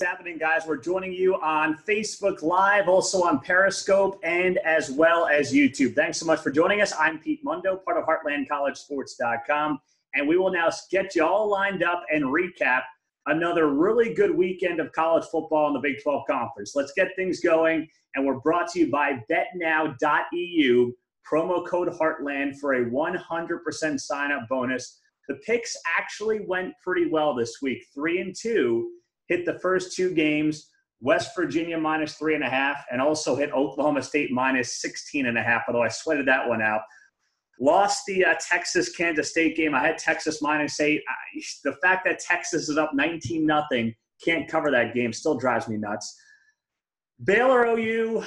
What's happening, guys? We're joining you on Facebook Live, also on Periscope, and as well as YouTube. Thanks so much for joining us. I'm Pete Mundo, part of HeartlandCollegeSports.com, and we will now get you all lined up and recap another really good weekend of college football in the Big 12 Conference. Let's get things going, and we're brought to you by BetNow.eu, promo code Heartland for a 100% sign up bonus. The picks actually went pretty well this week, three and two. Hit the first two games. West Virginia minus three and a half, and also hit Oklahoma State minus 16 and a half, although I sweated that one out. Lost the uh, Texas Kansas State game. I had Texas minus eight. I, the fact that Texas is up 19 nothing, can't cover that game, still drives me nuts. Baylor OU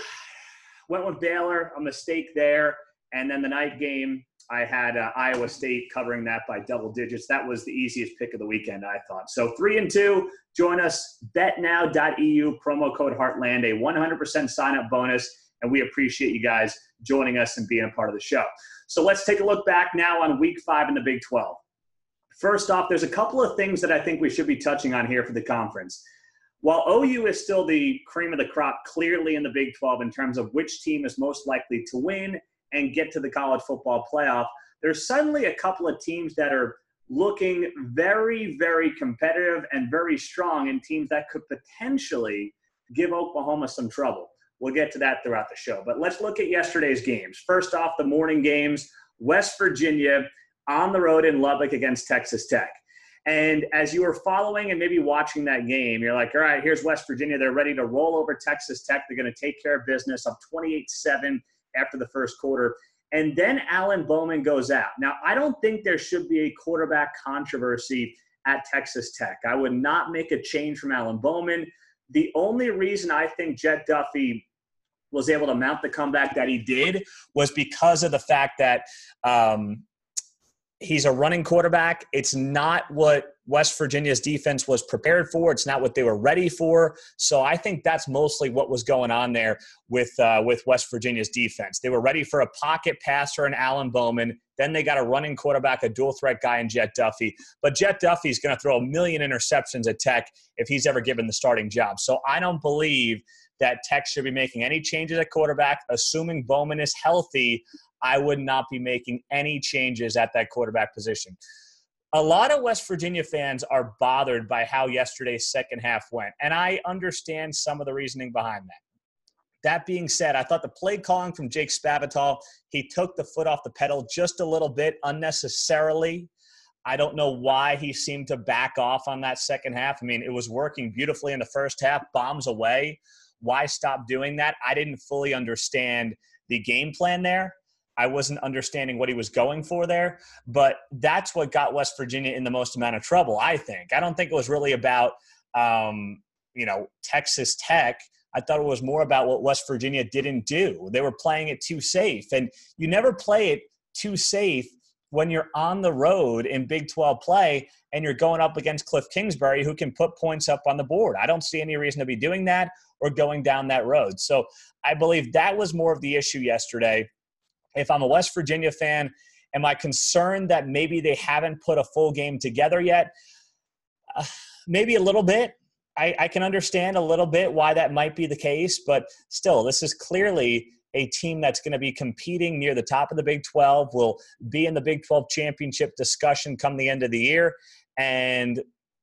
went with Baylor, a mistake there. And then the night game, I had uh, Iowa State covering that by double digits. That was the easiest pick of the weekend, I thought. So three and two. Join us, betnow.eu, promo code Heartland, a 100% sign up bonus. And we appreciate you guys joining us and being a part of the show. So let's take a look back now on week five in the Big 12. First off, there's a couple of things that I think we should be touching on here for the conference. While OU is still the cream of the crop clearly in the Big 12 in terms of which team is most likely to win and get to the college football playoff, there's suddenly a couple of teams that are looking very, very competitive and very strong in teams that could potentially give Oklahoma some trouble. We'll get to that throughout the show. But let's look at yesterday's games. First off, the morning games West Virginia on the road in Lubbock against Texas Tech. And as you were following and maybe watching that game, you're like, all right, here's West Virginia. They're ready to roll over Texas Tech. They're going to take care of business up 28 7 after the first quarter. And then Alan Bowman goes out. Now, I don't think there should be a quarterback controversy at Texas Tech. I would not make a change from Alan Bowman. The only reason I think Jett Duffey was able to mount the comeback that he did was because of the fact that um, he's a running quarterback. It's not what West Virginia's defense was prepared for. It's not what they were ready for. So I think that's mostly what was going on there with uh, with West Virginia's defense. They were ready for a pocket passer and Alan Bowman. Then they got a running quarterback, a dual threat guy in Jett Duffey. But Jett Duffey's going to throw a million interceptions at Tech if he's ever given the starting job. So I don't believe that Tech should be making any changes at quarterback, assuming Bowman is healthy. I would not be making any changes at that quarterback position. A lot of West Virginia fans are bothered by how yesterday's second half went, and I understand some of the reasoning behind that. That being said, I thought the play calling from Jake Spavital, he took the foot off the pedal just a little bit unnecessarily. I don't know why he seemed to back off on that second half. I mean, it was working beautifully in the first half, bombs away. Why stop doing that? I didn't fully understand the game plan there. I wasn't understanding what he was going for there, but that's what got West Virginia in the most amount of trouble, I think. I don't think it was really about, um, you know, Texas Tech. I thought it was more about what West Virginia didn't do. They were playing it too safe. And you never play it too safe when you're on the road in Big 12 play and you're going up against Cliff Kingsbury, who can put points up on the board. I don't see any reason to be doing that or going down that road. So I believe that was more of the issue yesterday if I'm a West Virginia fan, am I concerned that maybe they haven't put a full game together yet? Uh, maybe a little bit. I, I, can understand a little bit why that might be the case, but still, this is clearly a team that's going to be competing near the top of the Big 12, will be in the Big 12 championship discussion come the end of the year. And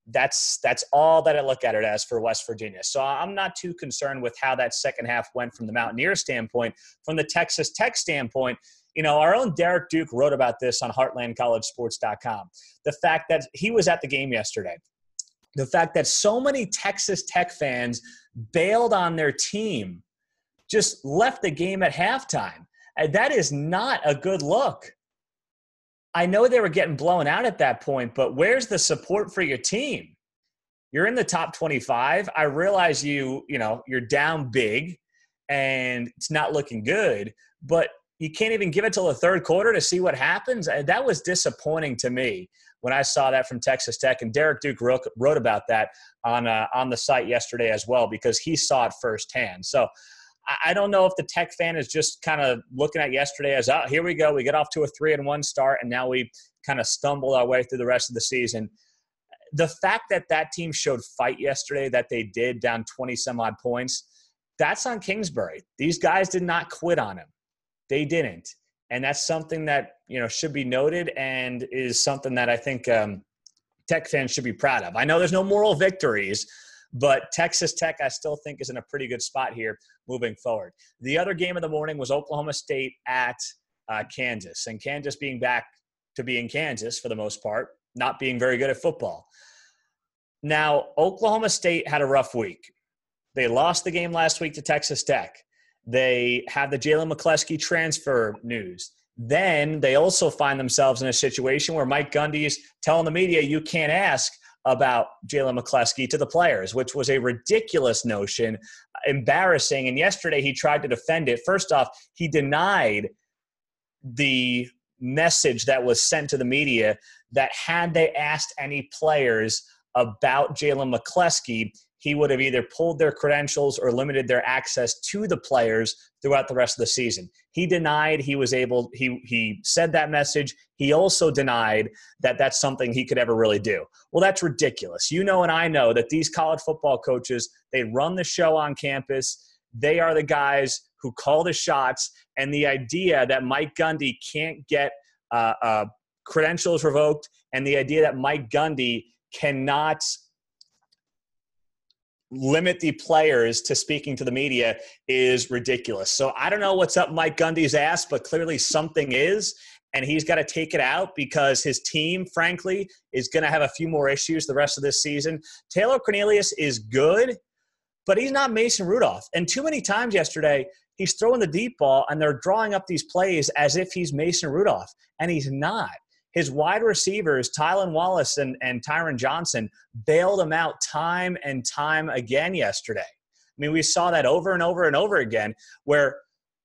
that's that's all that I look at it as for West Virginia. So I'm not too concerned with how that second half went from the Mountaineer standpoint. From the Texas Tech standpoint, you know, our own Derek Duke wrote about this on HeartlandCollegeSports.com. The fact that he was at the game yesterday, the fact that so many Texas Tech fans bailed on their team, just left the game at halftime. That is not a good look. I know they were getting blown out at that point, but where's the support for your team? You're in the top 25. I realize you, you know, you're down big and it's not looking good, but you can't even give it till the third quarter to see what happens. That was disappointing to me when I saw that from Texas Tech. And Derek Duke wrote, wrote about that on uh, on the site yesterday as well because he saw it firsthand. So I don't know if the Tech fan is just kind of looking at yesterday as, oh, here we go. We get off to a three and one start, and now we kind of stumble our way through the rest of the season. the fact that that team showed fight yesterday, that they did down 20 some odd points, that's on Kingsbury. These guys did not quit on him. They didn't. And that's something that, you know, should be noted and is something that I think um, Tech fans should be proud of. I know there's no moral victories, but Texas Tech, I still think, is in a pretty good spot here moving forward. The other game of the morning was Oklahoma State at uh, Kansas, and Kansas being back to being Kansas for the most part, not being very good at football. Now, Oklahoma State had a rough week. They lost the game last week to Texas Tech. They have the Jalen McCleskey transfer news. Then they also find themselves in a situation where Mike Gundy is telling the media, you can't ask about Jalen McCleskey to the players, which was a ridiculous notion, embarrassing. And yesterday he tried to defend it. First off, he denied the message that was sent to the media that had they asked any players about Jalen McCleskey, he would have either pulled their credentials or limited their access to the players throughout the rest of the season. He denied he was able he he said that message. He also denied that that's something he could ever really do. Well, that's ridiculous. You know and I know that these college football coaches, they run the show on campus. They are the guys who call the shots and the idea that Mike Gundy can't get uh, uh, credentials revoked and the idea that Mike Gundy cannot limit the players to speaking to the media is ridiculous. So I don't know what's up Mike Gundy's ass, but clearly something is. And he's got to take it out because his team, frankly, is going to have a few more issues the rest of this season. Taylor Cornelius is good, but he's not Mason Rudolph. And too many times yesterday, he's throwing the deep ball and they're drawing up these plays as if he's Mason Rudolph, and he's not his wide receivers, Tylan Wallace and, and Tyron Johnson, bailed him out time and time again yesterday. I mean, we saw that over and over and over again where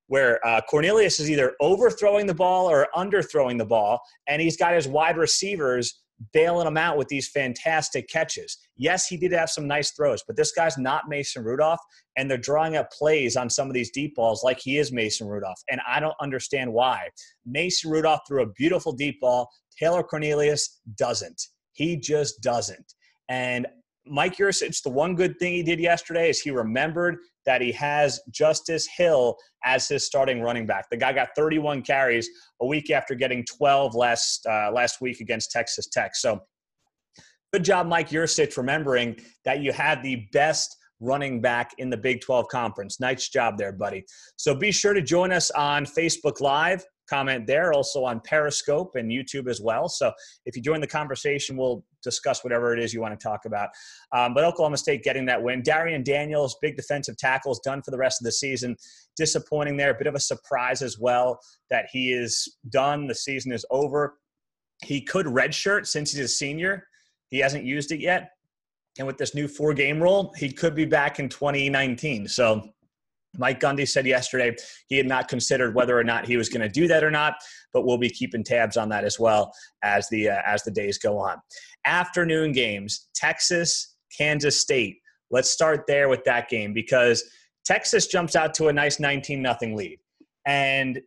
where uh, Cornelius is either overthrowing the ball or underthrowing the ball, and he's got his wide receivers bailing him out with these fantastic catches. Yes, he did have some nice throws, but this guy's not Mason Rudolph, and they're drawing up plays on some of these deep balls like he is Mason Rudolph, and I don't understand why. Mason Rudolph threw a beautiful deep ball. Taylor Cornelius doesn't. He just doesn't. And Mike Yurcich, the one good thing he did yesterday is he remembered that he has Justice Hill as his starting running back. The guy got 31 carries a week after getting 12 last uh, last week against Texas Tech. So good job, Mike Yurcich, remembering that you had the best running back in the Big 12 conference. Nice job there, buddy. So be sure to join us on Facebook Live comment there, also on Periscope and YouTube as well. So if you join the conversation, we'll discuss whatever it is you want to talk about. Um, but Oklahoma State getting that win. Darrion Daniels, big defensive tackles, done for the rest of the season. Disappointing there, a bit of a surprise as well that he is done. The season is over. He could redshirt since he's a senior. He hasn't used it yet. And with this new four game rule, he could be back in 2019. So Mike Gundy said yesterday he had not considered whether or not he was going to do that or not, but we'll be keeping tabs on that as well as the uh, as the days go on. Afternoon games: Texas, Kansas State. Let's start there with that game because Texas jumps out to a nice 19 nothing lead, and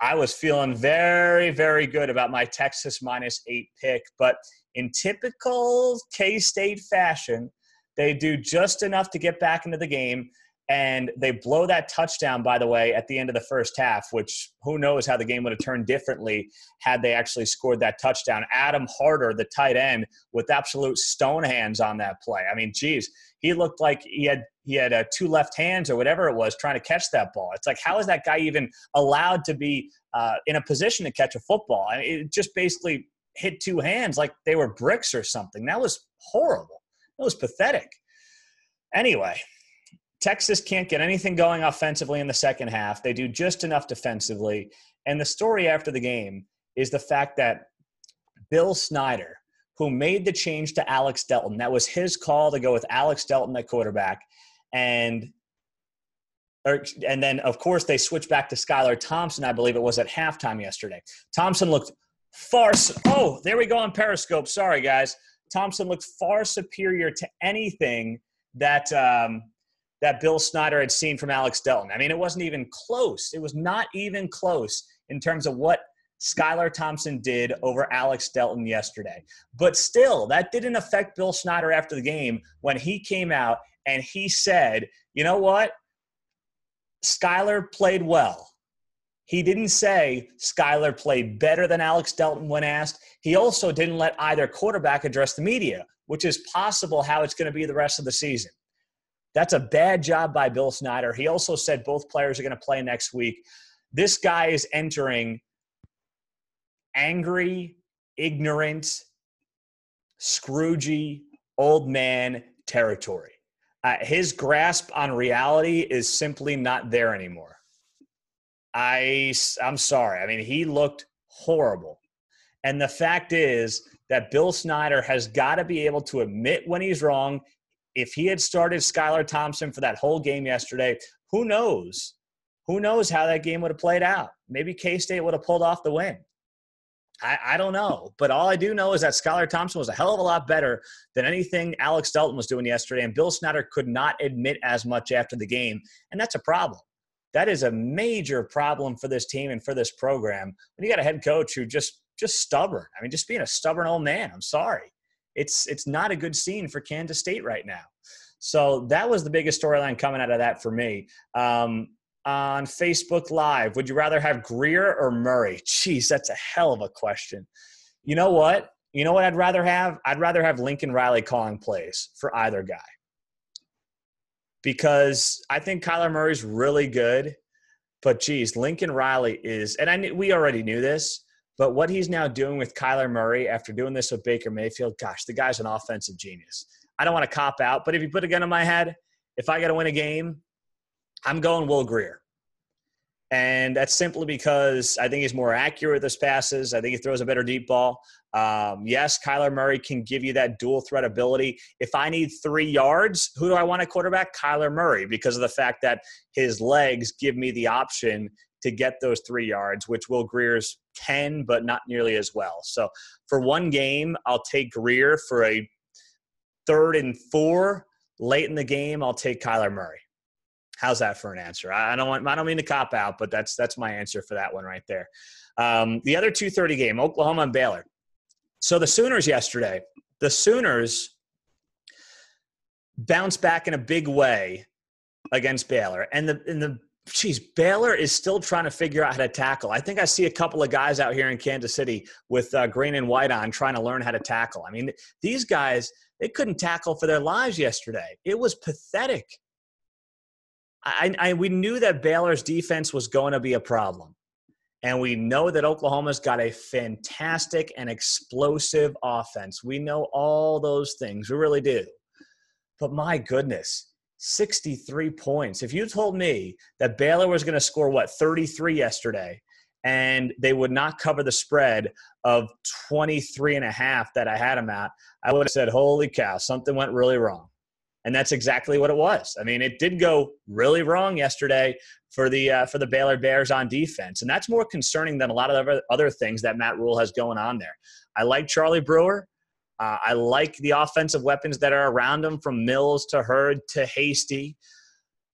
I was feeling very very good about my Texas minus eight pick, but in typical K State fashion, they do just enough to get back into the game and they blow that touchdown by the way at the end of the first half which who knows how the game would have turned differently had they actually scored that touchdown. Adam harder the tight end with absolute stone hands on that play. I mean geez he looked like he had he had uh, two left hands or whatever it was trying to catch that ball. It's like how is that guy even allowed to be uh, in a position to catch a football? I mean, it just basically hit two hands like they were bricks or something. That was horrible. That was pathetic. Anyway Texas can't get anything going offensively in the second half. They do just enough defensively. And the story after the game is the fact that Bill Snyder, who made the change to Alex Delton, that was his call to go with Alex Delton at quarterback. And or, and then, of course, they switched back to Skylar Thompson, I believe it was at halftime yesterday. Thompson looked far. Oh, there we go on Periscope. Sorry, guys. Thompson looked far superior to anything that um, that Bill Snyder had seen from Alex Delton. I mean, it wasn't even close. It was not even close in terms of what Skylar Thompson did over Alex Delton yesterday. But still, that didn't affect Bill Snyder after the game when he came out and he said, you know what? Skylar played well. He didn't say Skylar played better than Alex Delton when asked. He also didn't let either quarterback address the media, which is possible how it's going to be the rest of the season. That's a bad job by Bill Snyder. He also said both players are going to play next week. This guy is entering angry, ignorant, Scroogey, old man territory. Uh, his grasp on reality is simply not there anymore. I, I'm sorry. I mean, he looked horrible. And the fact is that Bill Snyder has got to be able to admit when he's wrong. If he had started Skylar Thompson for that whole game yesterday, who knows? Who knows how that game would have played out? Maybe K State would have pulled off the win. I, I, don't know. But all I do know is that Skylar Thompson was a hell of a lot better than anything Alex Delton was doing yesterday. And Bill Snyder could not admit as much after the game. And that's a problem. That is a major problem for this team and for this program. When you got a head coach who just just stubborn. I mean, just being a stubborn old man. I'm sorry. It's it's not a good scene for Kansas State right now. So that was the biggest storyline coming out of that for me. Um, on Facebook Live. Would you rather have Grier or Murray? Jeez, that's a hell of a question. You know what? You know what I'd rather have? I'd rather have Lincoln Riley calling plays for either guy. Because I think Kyler Murray's really good, but geez, Lincoln Riley is, and I we already knew this, but what he's now doing with Kyler Murray after doing this with Baker Mayfield, gosh, the guy's an offensive genius. I don't want to cop out, but if you put a gun in my head, if I got to win a game, I'm going Will Grier. And that's simply because I think he's more accurate with his passes. I think he throws a better deep ball. Um, yes, Kyler Murray can give you that dual threat ability. If I need three yards, who do I want a quarterback? Kyler Murray, because of the fact that his legs give me the option to get those three yards, which Will Grier's can, but not nearly as well. So for one game, I'll take Grier. For a third and four late in the game, I'll take Kyler Murray. How's that for an answer? I don't want I don't mean to cop out, but that's that's my answer for that one right there. Um, the other 2:30 game, Oklahoma and Baylor. So the Sooners yesterday, the Sooners bounced back in a big way against Baylor, and the and the geez, Baylor is still trying to figure out how to tackle. I think I see a couple of guys out here in Kansas City with uh, green and white on trying to learn how to tackle. I mean, these guys they couldn't tackle for their lives yesterday. It was pathetic. I, I, we knew that Baylor's defense was going to be a problem. And we know that Oklahoma's got a fantastic and explosive offense. We know all those things. We really do. But my goodness, 63 points. If you told me that Baylor was going to score, what, 33 yesterday, and they would not cover the spread of 23 and a half that I had them at, I would have said, holy cow, something went really wrong and that's exactly what it was. I mean, it did go really wrong yesterday for the uh, for the Baylor Bears on defense, and that's more concerning than a lot of other other things that Matt Rhule has going on there. I like Charlie Brewer. Uh, I like the offensive weapons that are around him, from Mills to Hurd to Hasty.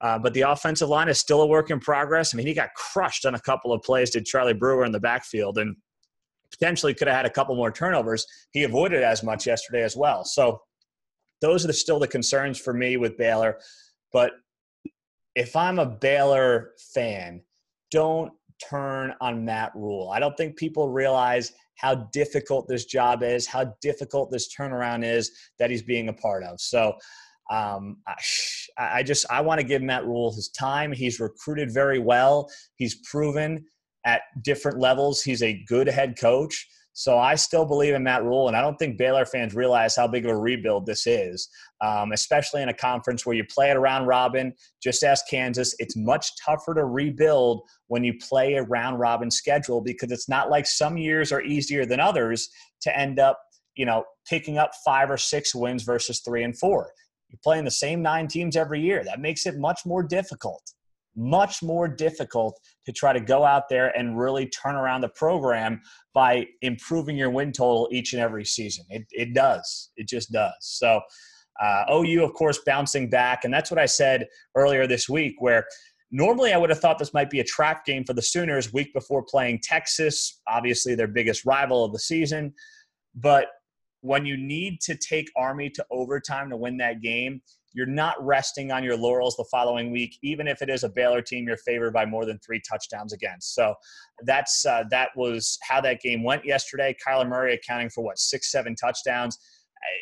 Uh, but the offensive line is still a work in progress. I mean, he got crushed on a couple of plays, did Charlie Brewer in the backfield, and potentially could have had a couple more turnovers. He avoided as much yesterday as well. So those are still the concerns for me with Baylor. But if I'm a Baylor fan, don't turn on Matt Rhule. I don't think people realize how difficult this job is, how difficult this turnaround is that he's being a part of. So um, I, I just I want to give Matt Rule his time. He's recruited very well. He's proven at different levels he's a good head coach. So I still believe in Matt Rhule, and I don't think Baylor fans realize how big of a rebuild this is, um, especially in a conference where you play it around robin. Just ask Kansas. It's much tougher to rebuild when you play a round robin schedule because it's not like some years are easier than others to end up, you know, picking up five or six wins versus three and four. You're playing the same nine teams every year. That makes it much more difficult much more difficult to try to go out there and really turn around the program by improving your win total each and every season. It, it does. It just does. So, uh, OU, of course, bouncing back. And that's what I said earlier this week, where Normally, I would have thought this might be a trap game for the Sooners week before playing Texas, obviously their biggest rival of the season. But when you need to take Army to overtime to win that game, you're not resting on your laurels the following week, even if it is a Baylor team you're favored by more than three touchdowns against. So that's uh, that was how that game went yesterday. Kyler Murray accounting for what six, seven touchdowns.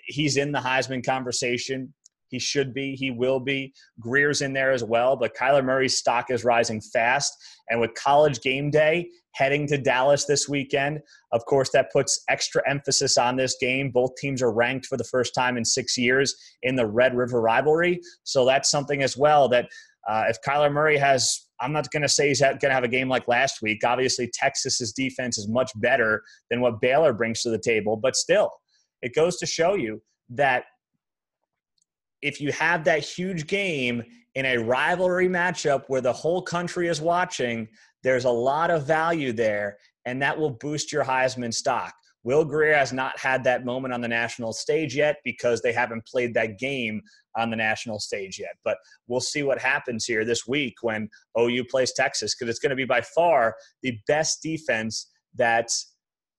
He's in the Heisman conversation. He should be. He will be. Grier's in there as well. But Kyler Murray's stock is rising fast. And with college game day heading to Dallas this weekend, of course, that puts extra emphasis on this game. Both teams are ranked for the first time in six years in the Red River rivalry. So that's something as well that uh, if Kyler Murray has I'm not going to say he's going to have a game like last week. Obviously, Texas's defense is much better than what Baylor brings to the table, but still, it goes to show you that if you have that huge game in a rivalry matchup where the whole country is watching, there's a lot of value there, and that will boost your Heisman stock. Will Grier has not had that moment on the national stage yet because they haven't played that game on the national stage yet. But we'll see what happens here this week when OU plays Texas because it's going to be by far the best defense that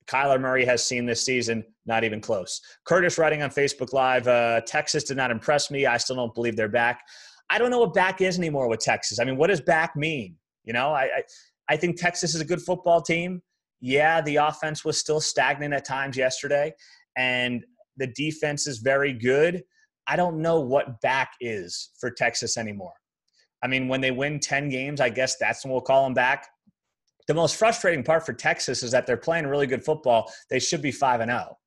Kyler Murray has seen this season, not even close. Curtis writing on Facebook Live uh, Texas did not impress me. I still don't believe they're back. I don't know what back is anymore with Texas. I mean, what does back mean? You know, I, I, I think Texas is a good football team. Yeah, the offense was still stagnant at times yesterday, and the defense is very good. I don't know what back is for Texas anymore. I mean, when they win 10 games, I guess that's when we'll call them back the most frustrating part for Texas is that they're playing really good football. They should be 5 and 0.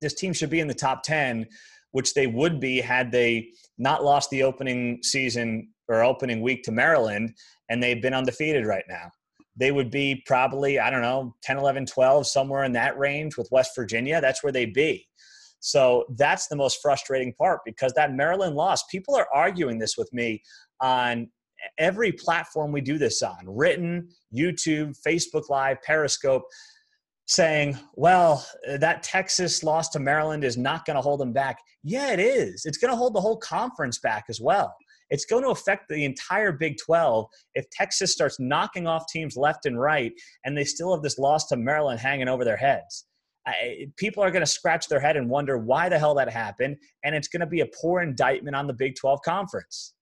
This team should be in the top 10, which they would be had they not lost the opening season or opening week to Maryland and they've been undefeated right now. They would be probably, I don't know, 10, 11, 12, somewhere in that range with West Virginia. That's where they'd be. So that's the most frustrating part because that Maryland loss, people are arguing this with me on every platform we do this on written, YouTube, Facebook Live, Periscope saying, well, that Texas loss to Maryland is not going to hold them back. Yeah, it is. It's going to hold the whole conference back as well. It's going to affect the entire Big 12 if Texas starts knocking off teams left and right and they still have this loss to Maryland hanging over their heads. I, people are going to scratch their head and wonder why the hell that happened, and it's going to be a poor indictment on the Big 12 conference.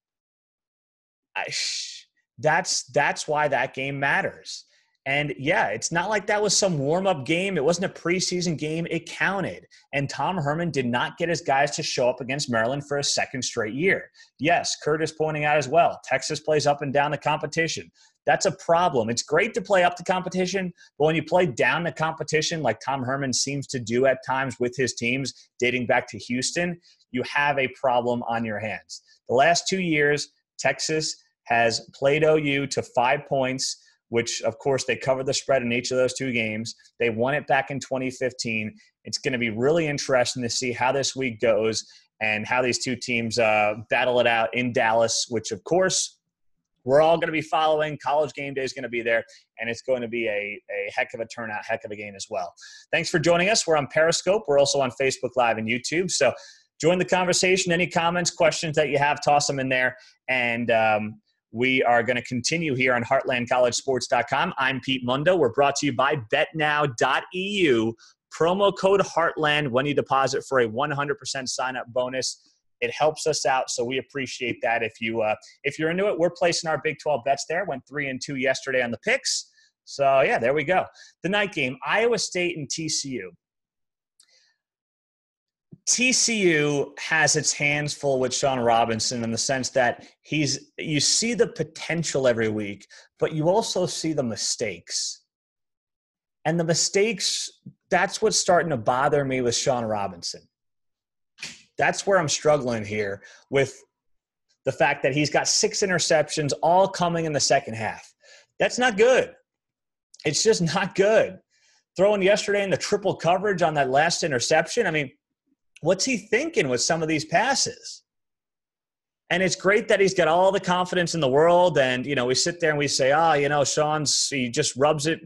That's that's why that game matters. And yeah, it's not like that was some warm up game. It wasn't a preseason game. It counted. And Tom Herman did not get his guys to show up against Maryland for a second straight year. Yes, Curtis pointing out as well. Texas plays up and down the competition. That's a problem. It's great to play up the competition, but when you play down the competition, like Tom Herman seems to do at times with his teams dating back to Houston, you have a problem on your hands. The last two years, Texas has played OU to five points, which of course they covered the spread in each of those two games. They won it back in 2015. It's going to be really interesting to see how this week goes and how these two teams uh, battle it out in Dallas, which of course we're all going to be following. College game day is going to be there, and it's going to be a, a heck of a turnout, heck of a game as well. Thanks for joining us. We're on Periscope. We're also on Facebook Live and YouTube. So join the conversation. Any comments, questions that you have, toss them in there. And um, we are going to continue here on heartlandcollegesports.com. I'm Pete Mundo. We're brought to you by betnow.eu. Promo code Heartland when you deposit for a 100% sign up bonus. It helps us out, so we appreciate that. If you uh, if you're into it, we're placing our Big 12 bets there. Went three and two yesterday on the picks. So yeah, there we go. The night game: Iowa State and TCU. TCU has its hands full with Shawn Robinson in the sense that he's you see the potential every week, but you also see the mistakes. And the mistakes, that's what's starting to bother me with Shawn Robinson. That's where I'm struggling here with the fact that he's got six interceptions all coming in the second half. That's not good. It's just not good. Throwing yesterday in the triple coverage on that last interception, I mean, what's he thinking with some of these passes? And it's great that he's got all the confidence in the world. And, you know, we sit there and we say, oh, you know, Shawn's, he just rubs it,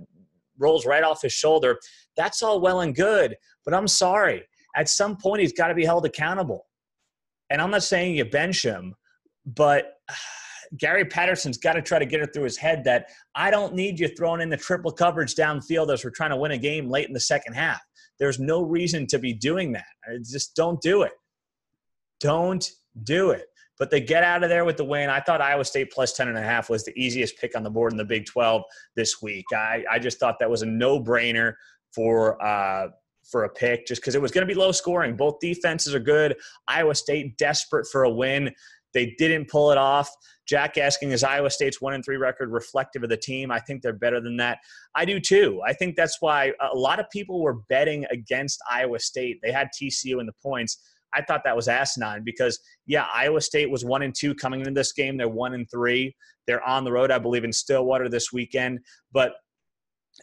rolls right off his shoulder. That's all well and good. But I'm sorry. At some point, he's got to be held accountable. And I'm not saying you bench him, but Gary Patterson's got to try to get it through his head that I don't need you throwing in the triple coverage downfield as we're trying to win a game late in the second half. There's no reason to be doing that. Just don't do it. Don't do it. But they get out of there with the win. I thought Iowa State plus 10 and a half was the easiest pick on the board in the Big 12 this week. I, I just thought that was a no-brainer for uh, for a pick just because it was going to be low scoring. Both defenses are good. Iowa State desperate for a win. They didn't pull it off. Jack asking is Iowa State's one and three record reflective of the team? I think they're better than that. I do too. I think that's why a lot of people were betting against Iowa State. They had TCU in the points. I thought that was asinine because yeah, Iowa State was one and two coming into this game. They're one and three. They're on the road, I believe, in Stillwater this weekend. But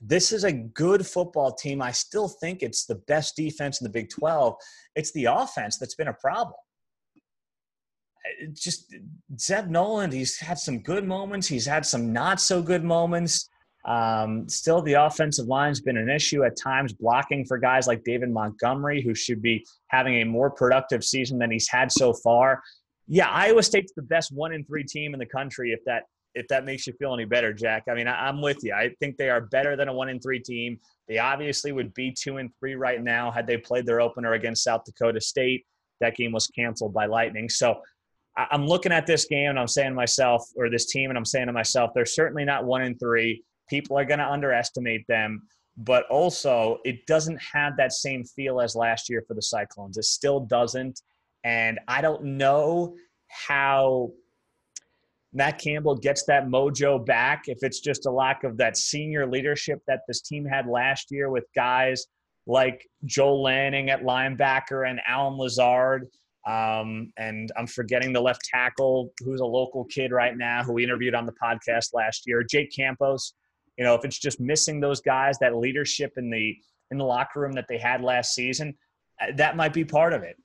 this is a good football team. I still think it's the best defense in the Big 12. It's the offense that's been a problem just Zeb Noland, he's had some good moments. He's had some not so good moments. Um, still, the offensive line's been an issue at times, blocking for guys like David Montgomery, who should be having a more productive season than he's had so far. Yeah, Iowa State's the best one in three team in the country. If that if that makes you feel any better, Jack. I mean, I, I'm with you. I think they are better than a one in three team. They obviously would be two and three right now had they played their opener against South Dakota State. That game was canceled by Lightning. So I'm looking at this game and I'm saying to myself, or this team, and I'm saying to myself, they're certainly not one in three. People are going to underestimate them, but also it doesn't have that same feel as last year for the Cyclones. It still doesn't. And I don't know how Matt Campbell gets that mojo back if it's just a lack of that senior leadership that this team had last year with guys like Joel Lanning at linebacker and Allen Lazard um, and I'm forgetting the left tackle, who's a local kid right now, who we interviewed on the podcast last year, Jake Campos. You know, if it's just missing those guys, that leadership in the in the locker room that they had last season, uh, that might be part of it.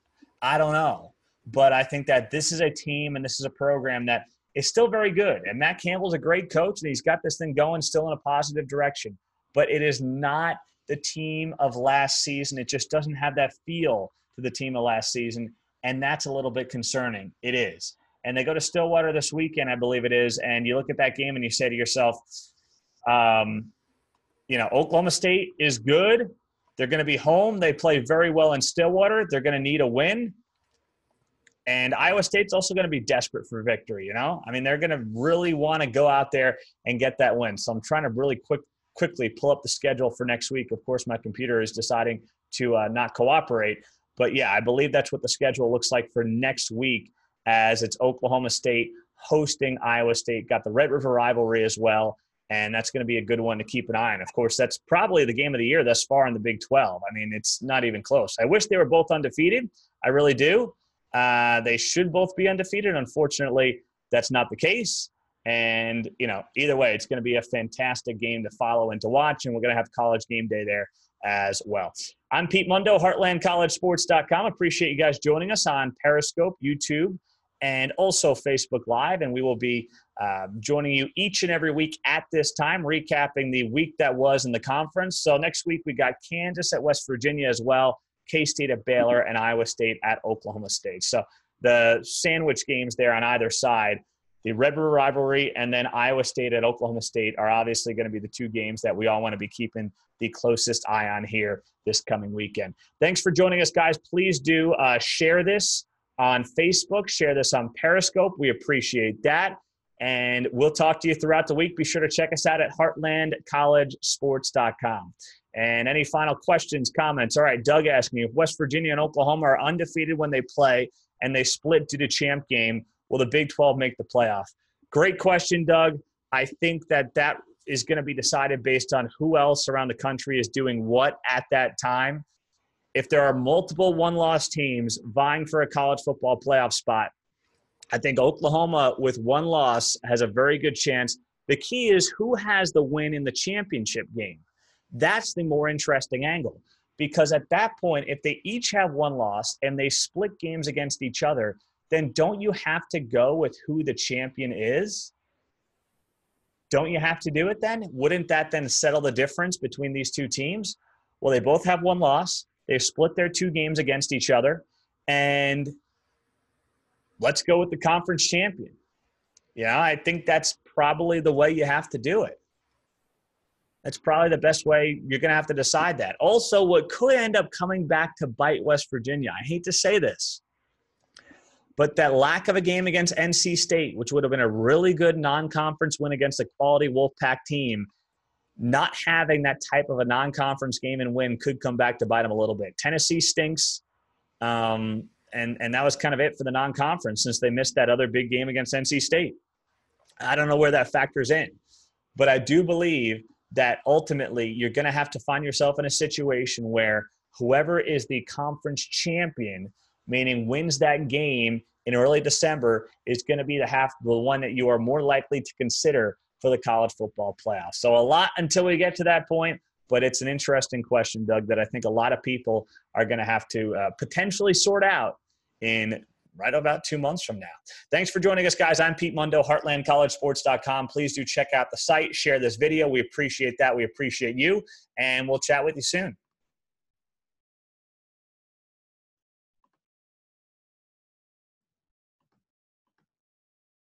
I don't know, but I think that this is a team and this is a program that is still very good. And Matt Campbell's a great coach, and he's got this thing going still in a positive direction. But it is not the team of last season. It just doesn't have that feel to the team of last season and that's a little bit concerning. It is. And they go to Stillwater this weekend, I believe it is, and you look at that game and you say to yourself, um, you know, Oklahoma State is good. They're going to be home. They play very well in Stillwater. They're going to need a win. And Iowa State's also going to be desperate for victory, you know? I mean, they're going to really want to go out there and get that win. So I'm trying to really quick quickly pull up the schedule for next week. Of course, my computer is deciding to uh, not cooperate. But yeah, I believe that's what the schedule looks like for next week as it's Oklahoma State hosting Iowa State. Got the Red River rivalry as well. And that's going to be a good one to keep an eye on. Of course, that's probably the game of the year thus far in the Big 12. I mean, it's not even close. I wish they were both undefeated. I really do. Uh, they should both be undefeated. Unfortunately, that's not the case. And, you know, either way, it's going to be a fantastic game to follow and to watch. And we're going to have college game day there as well. I'm Pete Mundo, HeartlandCollegeSports.com. Appreciate you guys joining us on Periscope, YouTube, and also Facebook Live. And we will be uh, joining you each and every week at this time, recapping the week that was in the conference. So next week we got Kansas at West Virginia as well, K State at Baylor, and Iowa State at Oklahoma State. So the sandwich games there on either side the Red River rivalry and then Iowa State at Oklahoma State are obviously going to be the two games that we all want to be keeping the closest eye on here this coming weekend. Thanks for joining us, guys. Please do uh, share this on Facebook, share this on Periscope. We appreciate that. And we'll talk to you throughout the week. Be sure to check us out at heartlandcollegesports.com. And any final questions, comments? All right, Doug asked me if West Virginia and Oklahoma are undefeated when they play and they split due to champ game will the Big 12 make the playoff? Great question, Doug. I think that that is going to be decided based on who else around the country is doing what at that time. If there are multiple one loss teams vying for a college football playoff spot, I think Oklahoma with one loss has a very good chance. The key is who has the win in the championship game. That's the more interesting angle because at that point, if they each have one loss and they split games against each other, then don't you have to go with who the champion is? Don't you have to do it then? Wouldn't that then settle the difference between these two teams? Well, they both have one loss. They've split their two games against each other. And let's go with the conference champion. Yeah, I think that's probably the way you have to do it. That's probably the best way. You're going to have to decide that. Also, what could end up coming back to bite West Virginia, I hate to say this, but that lack of a game against NC State, which would have been a really good non conference win against a quality Wolfpack team, not having that type of a non conference game and win could come back to bite them a little bit. Tennessee stinks. Um, and, and that was kind of it for the non conference since they missed that other big game against NC State. I don't know where that factors in, but I do believe that ultimately you're going to have to find yourself in a situation where whoever is the conference champion, meaning wins that game in early December, is going to be the half the one that you are more likely to consider for the college football playoffs. So a lot until we get to that point, but it's an interesting question, Doug, that I think a lot of people are going to have to uh, potentially sort out in right about two months from now. Thanks for joining us, guys. I'm Pete Mundo, heartlandcollegesports.com. Please do check out the site, share this video. We appreciate that. We appreciate you, and we'll chat with you soon.